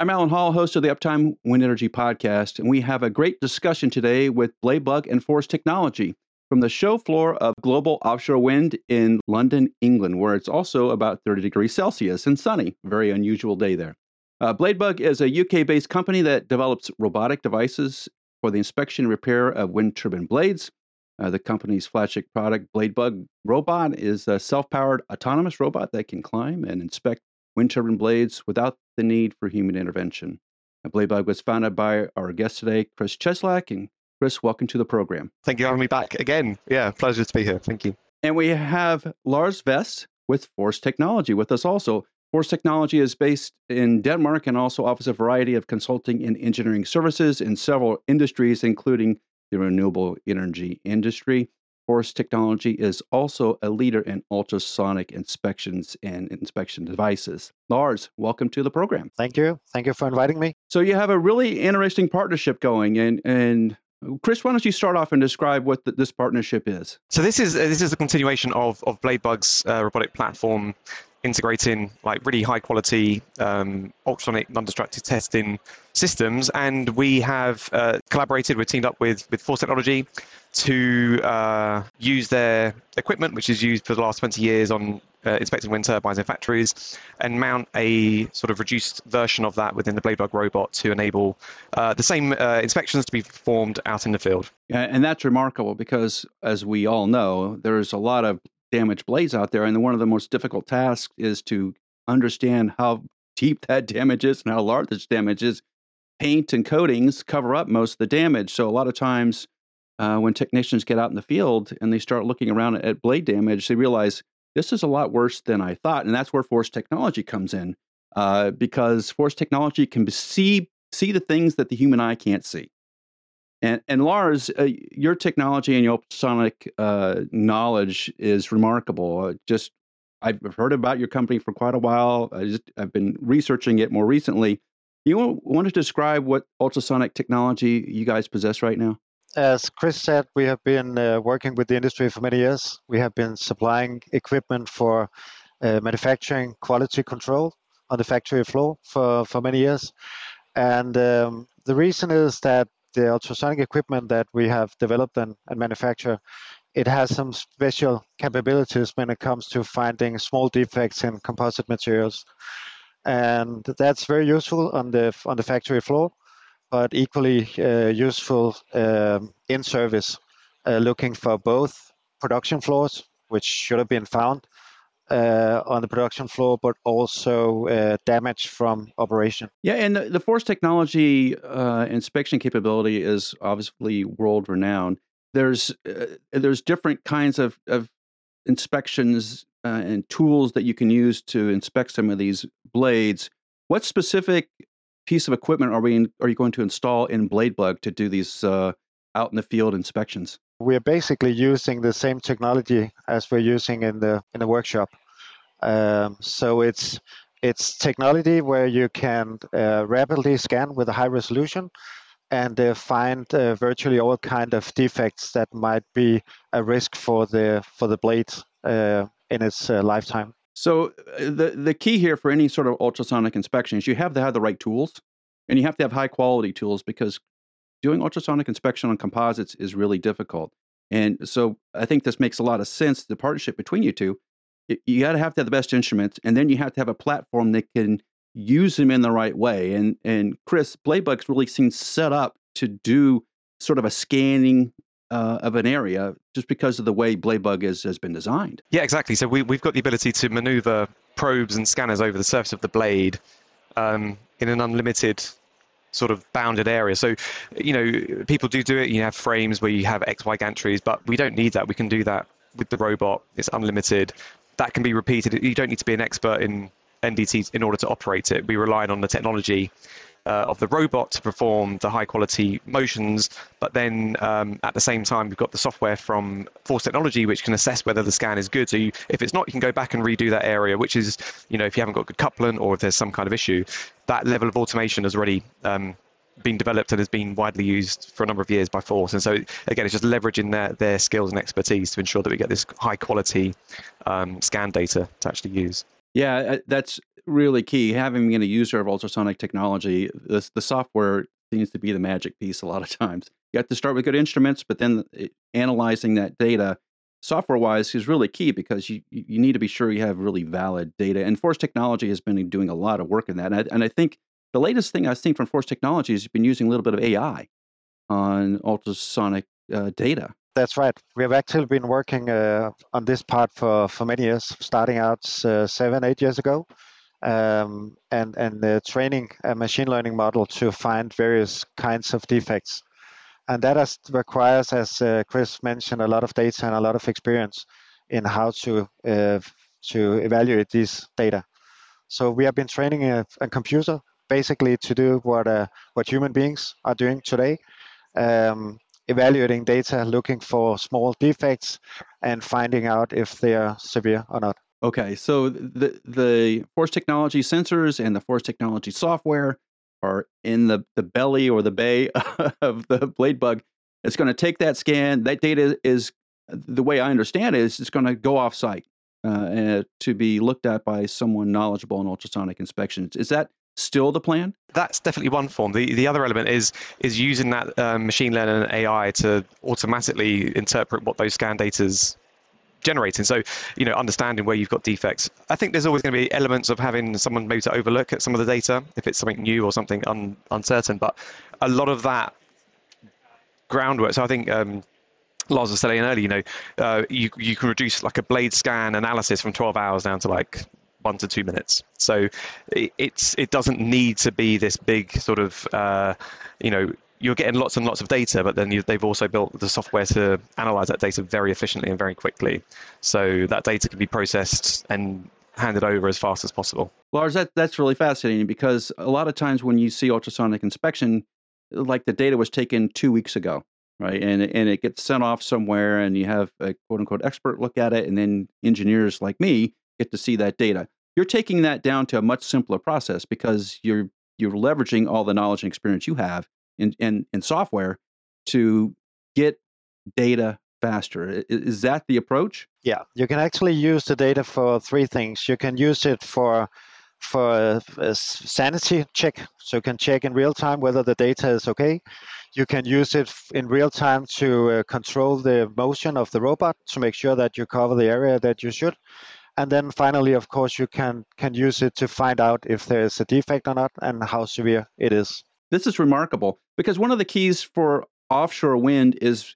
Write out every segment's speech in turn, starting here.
I'm Allen Hall, host of the Uptime Wind Energy Podcast, and we have a great discussion today with Bladebug and Force Technology from the show floor of Global Offshore Wind in London, England, where it's also about 30 degrees Celsius and sunny. Very unusual day there. Uh, Bladebug is a UK based company that develops robotic devices for the inspection and repair of wind turbine blades. Uh, the company's flagship product, Bladebug Robot, is a self powered autonomous robot that can climb and inspect wind turbine blades without the need for human intervention. And Bladebug was founded by our guest today, Chris Cieslak. And Chris, welcome to the program. Thank you for having me back again. Yeah, pleasure to be here. Thank you. And we have Lars Vesth with Force Technology with us also. Force Technology is based in Denmark and also offers a variety of consulting and engineering services in several industries, including the renewable energy industry. Force Technology is also a leader in ultrasonic inspections and inspection devices. Lars, welcome to the program. Thank you. Thank you for inviting me. So you have a really interesting partnership going, and and Chris, why don't you start off and describe what the, this partnership is? So this is this is a continuation of of Bladebug's uh, robotic platform integrating like really high quality um, ultrasonic non-destructive testing systems and we have uh, collaborated we're teamed up with with force technology to uh, use their equipment which is used for the last 20 years on uh, inspecting wind turbines in factories and mount a sort of reduced version of that within the Bladebug robot to enable uh, the same uh, inspections to be performed out in the field. And that's remarkable because, as we all know, there's a lot of damaged blades out there. And one of the most difficult tasks is to understand how deep that damage is and how large this damage is. Paint and coatings cover up most of the damage. So a lot of times uh, when technicians get out in the field and they start looking around at blade damage, they realize this is a lot worse than I thought. And that's where force technology comes in uh, because force technology can see, see the things that the human eye can't see. And, and Lars, uh, your technology and your ultrasonic uh, knowledge is remarkable. Uh, just I've heard about your company for quite a while. I just I've been researching it more recently. You want, want to describe what ultrasonic technology you guys possess right now? As Chris said, we have been uh, working with the industry for many years. We have been supplying equipment for uh, manufacturing quality control on the factory floor for, for many years. And um, the reason is that the ultrasonic equipment that we have developed and, and manufacture, it has some special capabilities when it comes to finding small defects in composite materials. And that's very useful on the on the factory floor, but equally uh, useful um, in service, uh, looking for both production flaws, which should have been found, on the production floor, but also uh, damage from operation. Yeah, and the, the force technology uh, inspection capability is obviously world renowned. There's uh, there's different kinds of, of inspections uh, and tools that you can use to inspect some of these blades. What specific piece of equipment are we in, are you going to install in Bladebug to do these uh, out in the field inspections? We're basically using the same technology as we're using in the in the workshop. Um, so it's it's technology where you can uh, rapidly scan with a high resolution and uh, find uh, virtually all kind of defects that might be a risk for the for the blade uh, in its uh, lifetime. So uh, the the key here for any sort of ultrasonic inspection is you have to have the right tools, and you have to have high quality tools because doing ultrasonic inspection on composites is really difficult. And so I think this makes a lot of sense. The partnership between you two, you got to have to have the best instruments, and then you have to have a platform that can use them in the right way. And and Chris Bladebug's really seems set up to do sort of a scanning uh, of an area just because of the way Bladebug is, has been designed. Yeah, exactly. So we, we've got the ability to maneuver probes and scanners over the surface of the blade um, in an unlimited sort of bounded area. So, you know, people do do it. You have frames where you have X, Y gantries, but we don't need that. We can do that with the robot. It's unlimited. That can be repeated. You don't need to be an expert in NDT in order to operate it. We rely on the technology uh, of the robot to perform the high quality motions, but then um, at the same time, we've got the software from Force Technology which can assess whether the scan is good. So you, if it's not, you can go back and redo that area, which is, you know, if you haven't got good coupling or if there's some kind of issue, that level of automation has already um, been developed and has been widely used for a number of years by Force. And so again, it's just leveraging their, their skills and expertise to ensure that we get this high quality um, scan data to actually use. Yeah, that's really key. Having been a user of ultrasonic technology, the, the software seems to be the magic piece a lot of times. You have to start with good instruments, but then it, analyzing that data software wise is really key because you, you need to be sure you have really valid data. And Force Technology has been doing a lot of work in that. And I, and I think the latest thing I've seen from Force Technology is been using a little bit of AI on ultrasonic uh, data. That's right. We have actually been working uh, on this part for, for many years, starting out uh, seven, eight years ago, um, and and uh, training a machine learning model to find various kinds of defects, and that has, requires, as uh, Chris mentioned, a lot of data and a lot of experience in how to uh, to evaluate these data. So we have been training a, a computer basically to do what uh, what human beings are doing today. Um, evaluating data, looking for small defects, and finding out if they are severe or not. Okay, so the the force technology sensors and the force technology software are in the, the belly or the bay of the blade bug. It's going to take that scan. That data is the way I understand it is it's going to go off site uh, to be looked at by someone knowledgeable in ultrasonic inspections. Is that still the plan? That's definitely one form. The the other element is is using that um, machine learning and AI to automatically interpret what those scan data's generating. So, you know, understanding where you've got defects. I think there's always going to be elements of having someone maybe to overlook at some of the data if it's something new or something un, uncertain. But a lot of that groundwork. So I think um, Lars was saying earlier, you know, uh, you you can reduce like a blade scan analysis from 12 hours down to like one to two minutes. So it, it's it doesn't need to be this big sort of uh, you know you're getting lots and lots of data, but then you, they've also built the software to analyze that data very efficiently and very quickly. So that data can be processed and handed over as fast as possible. Lars, that, that's really fascinating because a lot of times when you see ultrasonic inspection, like the data was taken two weeks ago, right? And, and it gets sent off somewhere and you have a quote unquote expert look at it, and then engineers like me get to see that data. You're taking that down to a much simpler process because you're you're leveraging all the knowledge and experience you have in, in, in software to get data faster. Is that the approach? Yeah, you can actually use the data for three things. You can use it for for a, sanity check, so you can check in real time whether the data is okay. You can use it in real time to uh, control the motion of the robot to make sure that you cover the area that you should. And then finally, of course, you can can use it to find out if there is a defect or not and how severe it is. This is remarkable because one of the keys for offshore wind is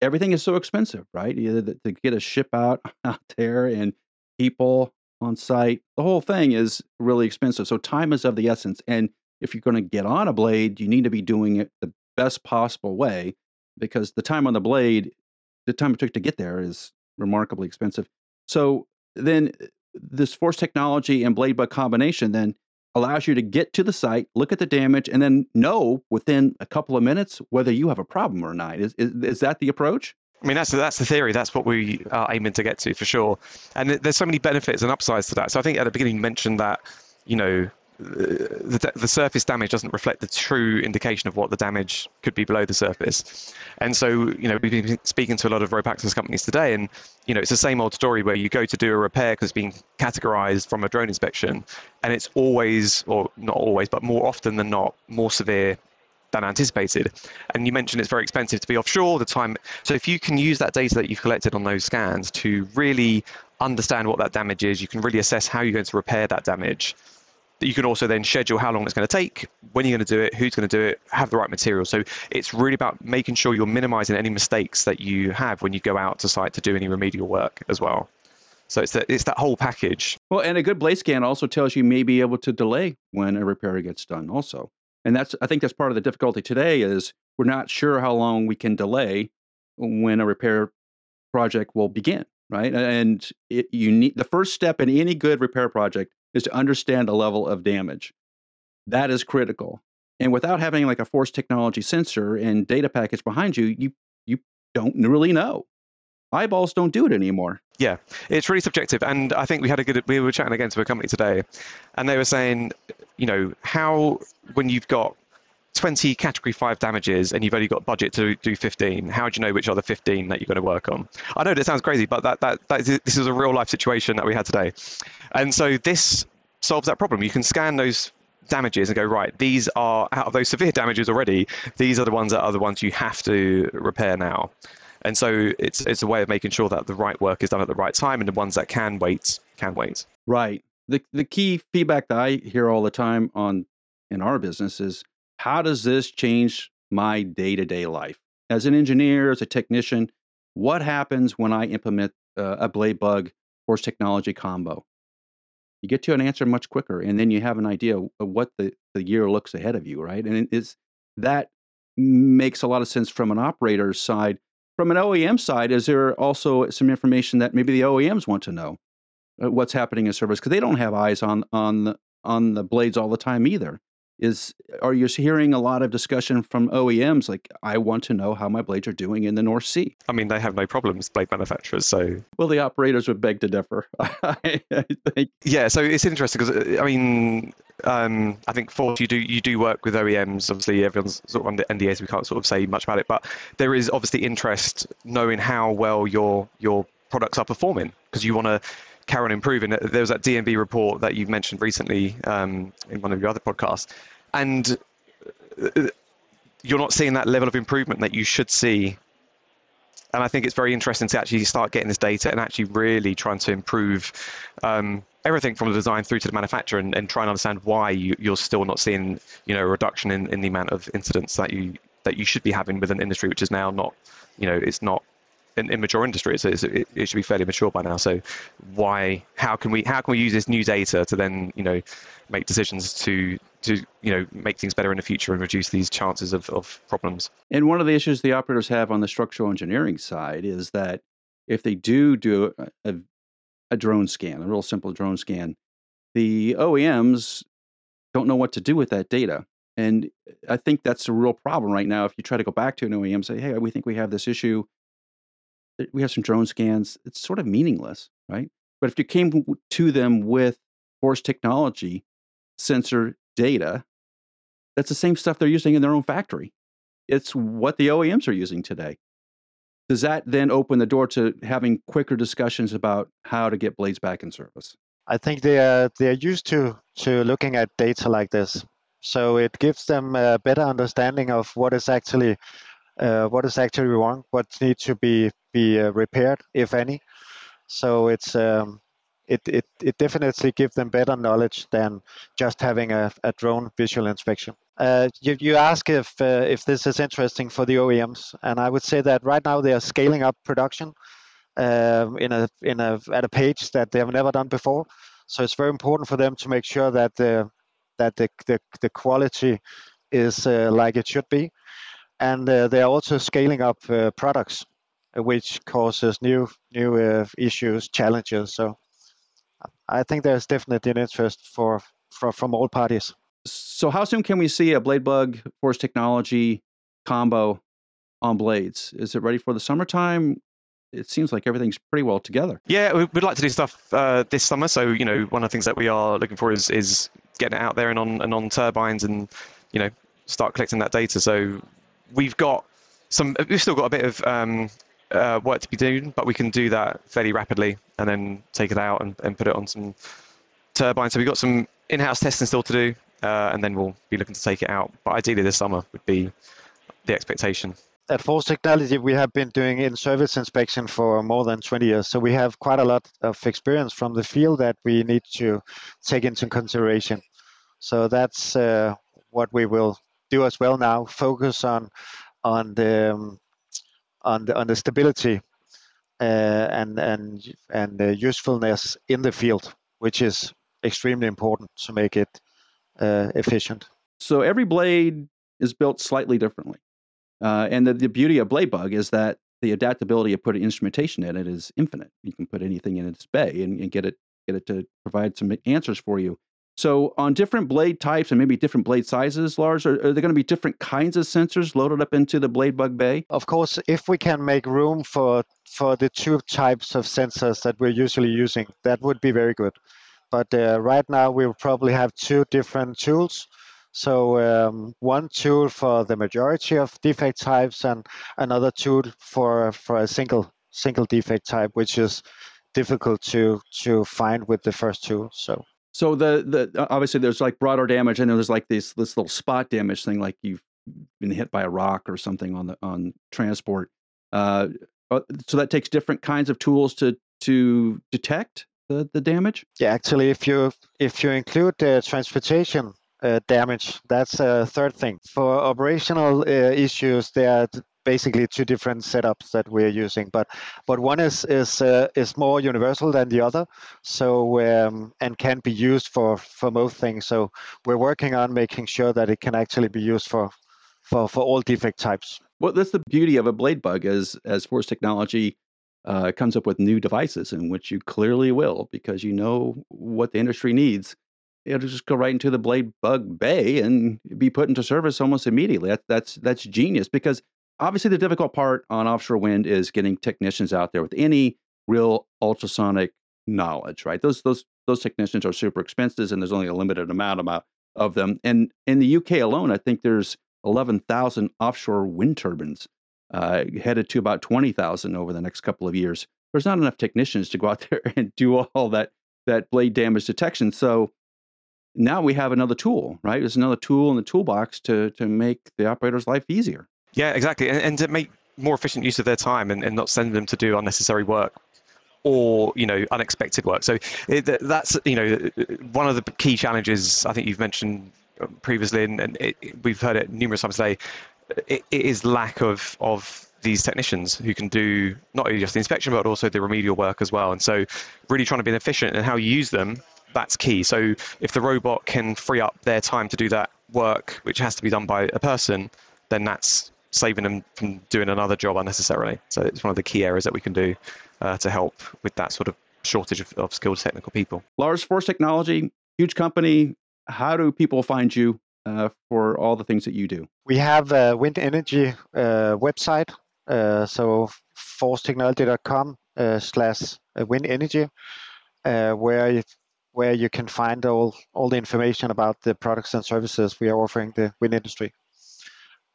everything is so expensive, right? Either to get a ship out out there and people on site, the whole thing is really expensive. So time is of the essence. And if you're going to get on a blade, you need to be doing it the best possible way because the time on the blade, the time it took to get there is remarkably expensive. So then uh, this force technology and blade bug combination then allows you to get to the site, look at the damage, and then know within a couple of minutes whether you have a problem or not. Is, is, is that the approach? I mean, that's that's the theory. That's what we are aiming to get to for sure. And there's so many benefits and upsides to that. So I think at the beginning you mentioned that, you know, the, the surface damage doesn't reflect the true indication of what the damage could be below the surface. And so, you know, we've been speaking to a lot of rope access companies today, and, you know, it's the same old story where you go to do a repair because it's been categorized from a drone inspection, and it's always, or not always, but more often than not, more severe than anticipated. And you mentioned it's very expensive to be offshore, the time. So if you can use that data that you've collected on those scans to really understand what that damage is, you can really assess how you're going to repair that damage you can also then schedule how long it's going to take, when you're going to do it, who's going to do it, have the right material. So it's really about making sure you're minimizing any mistakes that you have when you go out to site to do any remedial work as well. So it's that it's that whole package. Well, and a good blade scan also tells you may be able to delay when a repair gets done also. And that's I think that's part of the difficulty today is we're not sure how long we can delay when a repair project will begin, right? And it, you need the first step in any good repair project is to understand the level of damage. That is critical. And without having like a force technology sensor and data package behind you, you you don't really know. Eyeballs don't do it anymore. Yeah, it's really subjective. And I think we had a good we were chatting again to a company today and they were saying, you know, how when you've got 20 category 5 damages and you've only got budget to do 15 how do you know which are the 15 that you're going to work on? I know that sounds crazy but that, that, that is, this is a real life situation that we had today. And so this solves that problem. You can scan those damages and go right these are out of those severe damages already these are the ones that are the ones you have to repair now. And so it's it's a way of making sure that the right work is done at the right time and the ones that can wait can wait. Right. The the key feedback that i hear all the time on in our business is how does this change my day to day life? As an engineer, as a technician, what happens when I implement uh, a blade bug force technology combo? You get to an answer much quicker, and then you have an idea of what the, the year looks ahead of you, right? And it's that makes a lot of sense from an operator's side. From an OEM side, is there also some information that maybe the OEMs want to know uh, what's happening in service because they don't have eyes on on the, on the blades all the time either is are you hearing a lot of discussion from OEMs like I want to know how my blades are doing in the North Sea? I mean, they have no problems, blade manufacturers. So well, the operators would beg to differ. I think. Yeah, so it's interesting because uh, I mean, um, I think Force you do you do work with OEMs. Obviously, everyone's sort of under NDAs. So we can't sort of say much about it, but there is obviously interest knowing how well your your products are performing because you want to carry on improving. There was that DNV report that you've mentioned recently um, in one of your other podcasts, and uh, you're not seeing that level of improvement that you should see. And I think it's very interesting to actually start getting this data and actually really trying to improve um, everything from the design through to the manufacturer and, and try and understand why you, are still not seeing you know a reduction in, in the amount of incidents that you that you should be having with an industry which is now not you know it's not an immature industry. It's, it, it should be fairly mature by now. So why, how can we, how can we use this new data to then, you know, make decisions to, to, you know, make things better in the future and reduce these chances of, of problems? And one of the issues the operators have on the structural engineering side is that if they do do a, a drone scan, a real simple drone scan, the OEMs don't know what to do with that data. And I think that's a real problem right now. If you try to go back to an OEM say, hey, we think we have this issue, we have some drone scans. It's sort of meaningless, right? But if you came to them with force technology, sensor data, that's the same stuff they're using in their own factory. It's what the OEMs are using today. Does that then open the door to having quicker discussions about how to get blades back in service? I think they are they are used to to looking at data like this, so it gives them a better understanding of what is actually uh, what is actually wrong, what needs to be be uh, repaired, if any. So it's um, it, it it definitely gives them better knowledge than just having a, a drone visual inspection. Uh, you, you ask if uh, if this is interesting for the OEMs, and I would say that right now they are scaling up production um, in a in a at a page that they have never done before. So it's very important for them to make sure that the that the the, the quality is uh, like it should be and uh, they are also scaling up products, which causes new new issues, challenges. So I think there's definitely an interest for, for from all parties. So how soon can we see a blade bug force technology combo on blades? Is it ready for the summertime? It seems like everything's pretty well together. Yeah, we'd like to do stuff uh, this summer. So you know, one of the things that we are looking for is is getting it out there and on and on turbines and you know start collecting that data. So we've got some. We've still got a bit of um, uh, work to be done, but we can do that fairly rapidly and then take it out and, and put it on some turbines. So we've got some in-house testing still to do, uh, and then we'll be looking to take it out. But ideally, this summer would be the expectation. At Force Technology, we have been doing in-service inspection for more than 20 years, so we have quite a lot of experience from the field that we need to take into consideration. So that's uh, what we will do as well now. Focus on on the um, on the on the stability uh, and and and the usefulness in the field, which is extremely important to make it uh, efficient. So every blade is built slightly differently, uh, and the, the beauty of Blade Bug is that the adaptability of putting instrumentation in it is infinite. You can put anything in its bay and, and get it get it to provide some answers for you. So on different blade types and maybe different blade sizes, Lars, are, are there going to be different kinds of sensors loaded up into the blade bug bay? Of course, if we can make room for for the two types of sensors that we're usually using, that would be very good. But uh, right now we will probably have two different tools So um, one tool for the majority of defect types, and another tool for for a single single defect type, which is difficult to to find with the first tool. So so the the obviously there's like broader damage, and then there's like this this little spot damage thing, like you've been hit by a rock or something on the on transport. Uh, uh so that takes different kinds of tools to to detect the, the damage. Yeah, actually, if you if you include the transportation uh, damage, that's a third thing. For operational uh, issues, there are basically two different setups that we're using but but one is is uh, is more universal than the other. So um, and can be used for for most things. So we're working on making sure that it can actually be used for for for all defect types. Well that's the beauty of a blade bug as as force technology uh, comes up with new devices in which you clearly will because you know what the industry needs. It'll just go right into the blade bug bay and be put into service almost immediately. That, that's that's genius because obviously the difficult part on offshore wind is getting technicians out there with any real ultrasonic knowledge, right? Those those those technicians are super expensive, and there's only a limited amount of them. And in the UK alone, I think there's 11,000 offshore wind turbines, uh, headed to about 20,000 over the next couple of years. There's not enough technicians to go out there and do all that that blade damage detection. So now we have another tool, right? There's another tool in the toolbox to to make the operator's life easier. Yeah, exactly, and, and to make more efficient use of their time and, and not send them to do unnecessary work or you know unexpected work. So it, that's you know one of the key challenges I think you've mentioned um, previously, and, and it, we've heard it numerous times today. It, it is lack of of these technicians who can do not only just the inspection but also the remedial work as well. And so, really trying to be efficient and how you use them that's key. So if the robot can free up their time to do that work, which has to be done by a person, then that's saving them from doing another job unnecessarily. So it's one of the key areas that we can do uh, to help with that sort of shortage of, of skilled technical people. Lars Force Technology, huge company. How do people find you uh, for all the things that you do? We have a wind energy uh, website, uh, so forcetechnology.com uh, slash uh, wind energy, where you, where you can find all all the information about the products and services we are offering the wind industry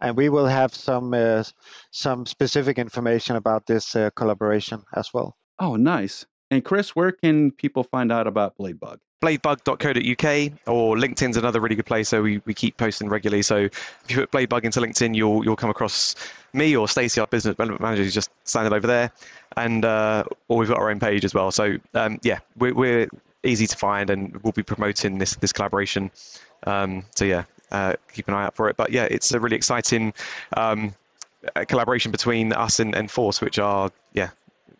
and we will have some uh, some specific information about this uh, collaboration as well. Oh, nice. And Chris, where can people find out about Bladebug? Bladebug.co.uk or LinkedIn's another really good place. So we, we keep posting regularly. So if you put Bladebug into LinkedIn, you'll you'll come across me or Stacey, our business development manager, who's just standing over there, and uh, or we've got our own page as well. So um, yeah, we're, we're easy to find, and we'll be promoting this this collaboration. Um, so yeah, keep an eye out for it. But yeah, it's a really exciting um, collaboration between us and, and Force, which are yeah,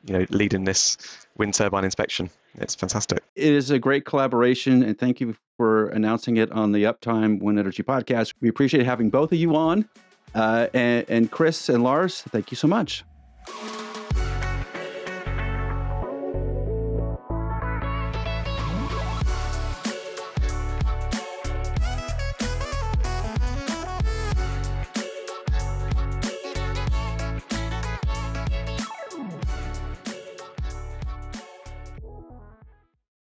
you know, leading this wind turbine inspection. It's fantastic. It is a great collaboration, and thank you for announcing it on the Uptime Wind Energy podcast. We appreciate having both of you on. Uh, and, and Chris and Lars, thank you so much.